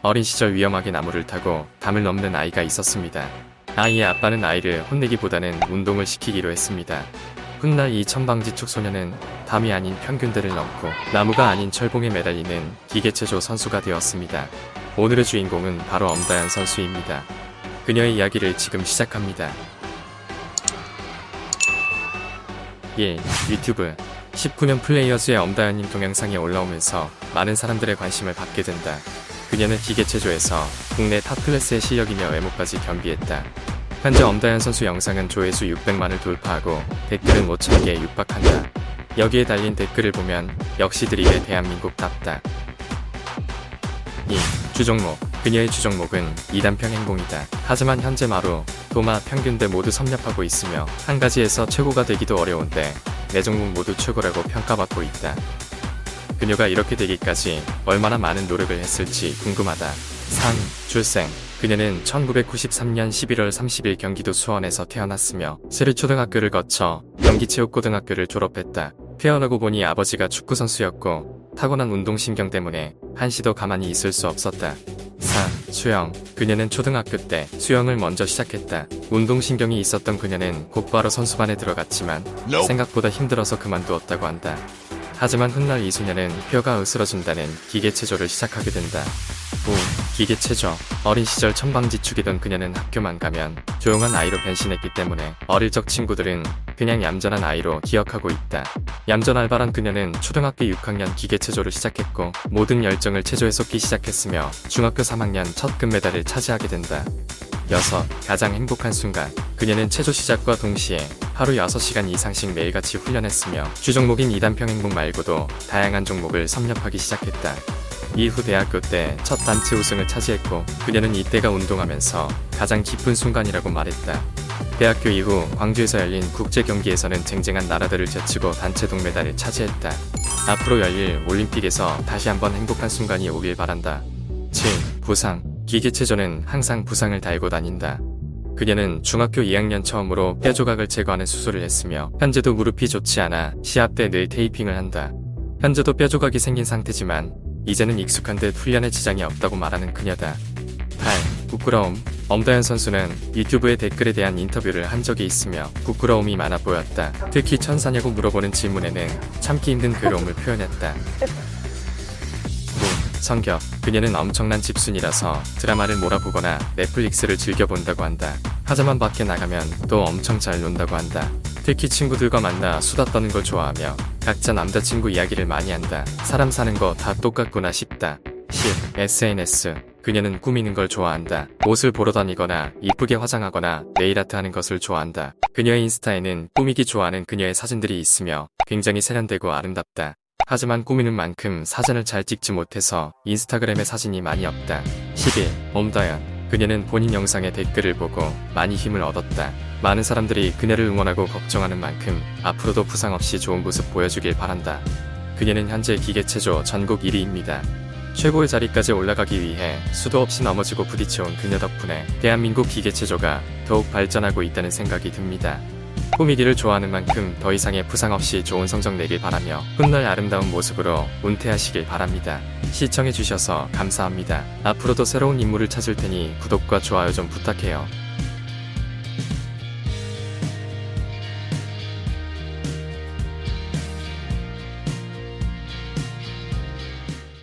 어린 시절 위험하게 나무를 타고 담을 넘는 아이가 있었습니다. 아이의 아빠는 아이를 혼내기보다는 운동을 시키기로 했습니다. 훗날 이 천방지축 소녀는 담이 아닌 평균대를 넘고 나무가 아닌 철봉에 매달리는 기계체조 선수가 되었습니다. 오늘의 주인공은 바로 엄다연 선수입니다. 그녀의 이야기를 지금 시작합니다. 1. 유튜브 19년 플레이어즈의 엄다연님 동영상이 올라오면서 많은 사람들의 관심을 받게 된다. 그녀는 기계체조에서 국내 top class의 실력이며 외모까지 겸비했다. 현재 엄다연 선수 영상은 조회수 600만을 돌파하고 댓글은 5,000개에 육박한다. 여기에 달린 댓글을 보면 역시 드립의 대한민국답다. 2. 주종목 그녀의 주종목은 2단 평행봉이다. 하지만 현재 마루, 도마, 평균대 모두 섭렵하고 있으며 한 가지에서 최고가 되기도 어려운데 네 종목 모두 최고라고 평가받고 있다. 그녀가 이렇게 되기까지 얼마나 많은 노력을 했을지 궁금하다. 3. 출생 그녀는 1993년 11월 30일 경기도 수원에서 태어났으며 세르초등학교를 거쳐 경기체육고등학교를 졸업했다. 태어나고 보니 아버지가 축구선수였고 타고난 운동신경 때문에 한시도 가만히 있을 수 없었다. 4. 수영 그녀는 초등학교 때 수영을 먼저 시작했다. 운동신경이 있었던 그녀는 곧바로 선수반에 들어갔지만 생각보다 힘들어서 그만두었다고 한다. 하지만 훗날 이 소녀는 뼈가 으스러진다는 기계체조를 시작하게 된다. 5. 기계체조 어린 시절 천방지축이던 그녀는 학교만 가면 조용한 아이로 변신했기 때문에 어릴 적 친구들은 그냥 얌전한 아이로 기억하고 있다. 얌전 알바란 그녀는 초등학교 6학년 기계체조를 시작했고 모든 열정을 체조에 쏟기 시작했으며 중학교 3학년 첫 금메달을 차지하게 된다. 6. 가장 행복한 순간 그녀는 체조 시작과 동시에 하루 6시간 이상씩 매일같이 훈련했으며 주종목인 2단평 행복 말고도 다양한 종목을 섭렵하기 시작했다. 이후 대학교 때 첫 단체 우승을 차지했고 그녀는 이때가 운동하면서 가장 기쁜 순간이라고 말했다. 대학교 이후 광주에서 열린 국제 경기에서는 쟁쟁한 나라들을 제치고 단체 동메달을 차지했다. 앞으로 열릴 올림픽에서 다시 한번 행복한 순간이 오길 바란다. 7. 부상 기계체조는 항상 부상을 달고 다닌다. 그녀는 중학교 2학년 처음으로 뼈 조각을 제거하는 수술을 했으며 현재도 무릎이 좋지 않아 시합 때 늘 테이핑을 한다. 현재도 뼈 조각이 생긴 상태지만 이제는 익숙한 듯 훈련에 지장이 없다고 말하는 그녀다. 8. 부끄러움 엄다연 선수는 유튜브에 댓글에 대한 인터뷰를 한 적이 있으며 부끄러움이 많아 보였다. 특히 천사냐고 물어보는 질문에는 참기 힘든 괴로움을 표현했다. 9. 성격 그녀는 엄청난 집순이라서 드라마를 몰아보거나 넷플릭스를 즐겨본다고 한다. 하지만 밖에 나가면 또 엄청 잘 논다고 한다. 특히 친구들과 만나 수다 떠는 걸 좋아하며 각자 남자친구 이야기를 많이 한다. 사람 사는 거 다 똑같구나 싶다. 10. SNS 그녀는 꾸미는 걸 좋아한다. 옷을 보러 다니거나 이쁘게 화장하거나 네일아트 하는 것을 좋아한다. 그녀의 인스타에는 꾸미기 좋아하는 그녀의 사진들이 있으며 굉장히 세련되고 아름답다. 하지만 꾸미는 만큼 사진을 잘 찍지 못해서 인스타그램에 사진이 많이 없다. 11. 엄다연 그녀는 본인 영상의 댓글을 보고 많이 힘을 얻었다. 많은 사람들이 그녀를 응원하고 걱정하는 만큼 앞으로도 부상 없이 좋은 모습 보여주길 바란다. 그녀는 현재 기계체조 전국 1위입니다. 최고의 자리까지 올라가기 위해 수도 없이 넘어지고 부딪혀온 그녀 덕분에 대한민국 기계체조가 더욱 발전하고 있다는 생각이 듭니다. 꾸미기를 좋아하는 만큼 더 이상의 부상 없이 좋은 성적 내길 바라며 훗날 아름다운 모습으로 은퇴하시길 바랍니다. 시청해주셔서 감사합니다. 앞으로도 새로운 인물을 찾을 테니 구독과 좋아요 좀 부탁해요.